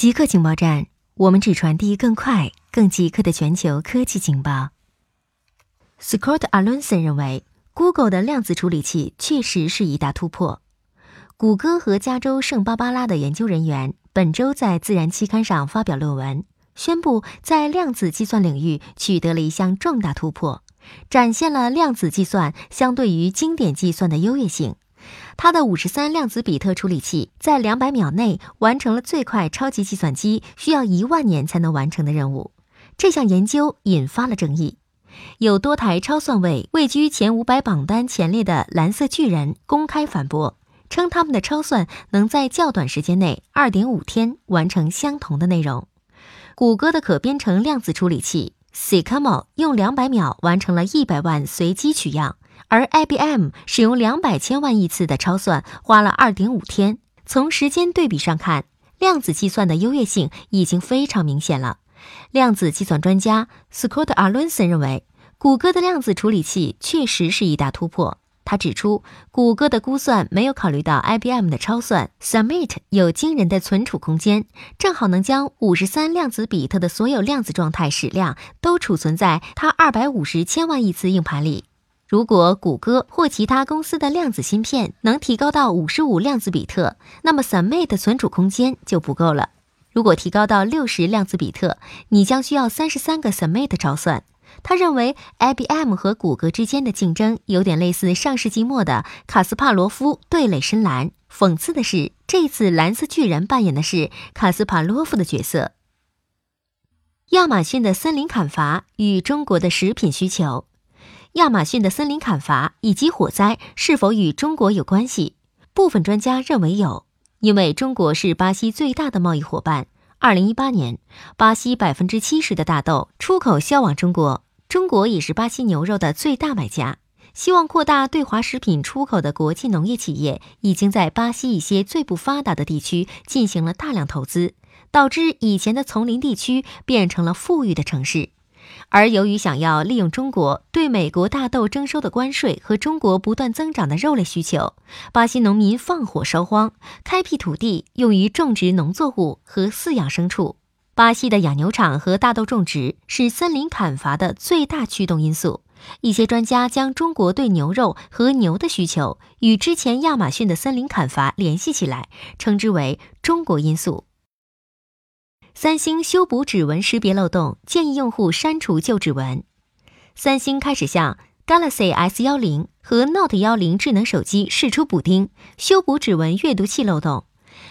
极客情报站，我们只传递更快、更极客的全球科技情报。Scott Alonson 认为，Google 的量子处理器确实是一大突破。谷歌和加州圣巴巴拉的研究人员本周在《自然》期刊上发表论文，宣布在量子计算领域取得了一项重大突破，展现了量子计算相对于经典计算的优越性。它的五十三量子比特处理器在两百秒内完成了最快超级计算机需要一万年才能完成的任务。这项研究引发了争议，有多台超算位位居前五百榜单前列的蓝色巨人公开反驳，称他们的超算能在较短时间内（二点五天）完成相同的内容。谷歌的可编程量子处理器 Sycamore 用两百秒完成了一百万随机取样。而 IBM 使用两百千万亿次的超算，花了二点五天。从时间对比上看，量子计算的优越性已经非常明显了。量子计算专家 Scott a r l o n s o n 认为，谷歌的量子处理器确实是一大突破。他指出，谷歌的估算没有考虑到 IBM 的超算 Summit 有惊人的存储空间，正好能将五十三量子比特的所有量子状态矢量都储存在它二百五十千万亿次硬盘里。如果谷歌或其他公司的量子芯片能提高到五十五量子比特，那么 n 妹的存储空间就不够了。如果提高到六十量子比特，你将需要三十三个 Summit 超算。他认为，IBM 和谷歌之间的竞争有点类似上世纪末的卡斯帕罗夫对垒深蓝。讽刺的是，这次蓝色巨人扮演的是卡斯帕罗夫的角色。亚马逊的森林砍伐与中国的食品需求。亚马逊的森林砍伐以及火灾是否与中国有关系？部分专家认为有，因为中国是巴西最大的贸易伙伴。二零一八年，巴西百分之七十的大豆出口销往中国，中国也是巴西牛肉的最大买家。希望扩大对华食品出口的国际农业企业已经在巴西一些最不发达的地区进行了大量投资，导致以前的丛林地区变成了富裕的城市。而由于想要利用中国对美国大豆征收的关税和中国不断增长的肉类需求，巴西农民放火烧荒，开辟土地用于种植农作物和饲养牲畜。巴西的养牛场和大豆种植是森林砍伐的最大驱动因素。一些专家将中国对牛肉和牛的需求与之前亚马逊的森林砍伐联系起来，称之为“中国因素”。三星修补指纹识别漏洞，建议用户删除旧指纹。三星开始向 Galaxy S 幺零和 Note 幺零智能手机试出补丁，修补指纹阅读器漏洞。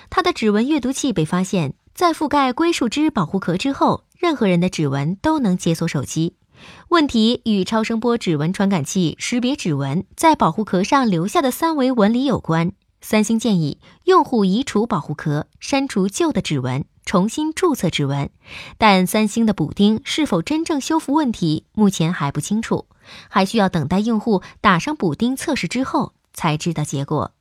它的指纹阅读器被发现，在覆盖硅树脂保护壳之后，任何人的指纹都能解锁手机。问题与超声波指纹传感器识别指纹在保护壳上留下的三维纹理有关。三星建议用户移除保护壳，删除旧的指纹。重新注册指纹，但三星的补丁是否真正修复问题，目前还不清楚，还需要等待用户打上补丁测试之后才知道结果。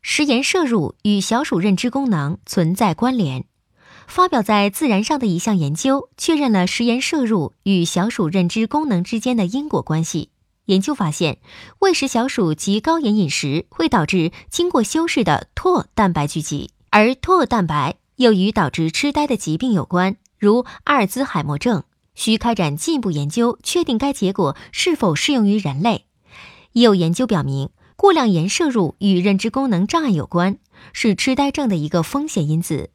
食盐摄入与小鼠认知功能存在关联，发表在《自然》上的一项研究确认了食盐摄入与小鼠认知功能之间的因果关系。研究发现，喂食小鼠及高盐饮食会导致经过修饰的唾蛋白聚集，而唾蛋白。又与导致痴呆的疾病有关，如阿尔兹海默症，需开展进一步研究，确定该结果是否适用于人类。已有研究表明，过量盐摄入与认知功能障碍有关，是痴呆症的一个风险因子。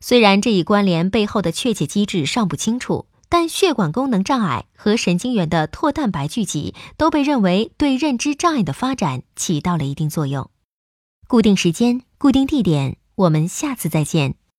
虽然这一关联背后的确切机制尚不清楚，但血管功能障碍和神经元的唾蛋白聚集都被认为对认知障碍的发展起到了一定作用。固定时间，固定地点，我们下次再见。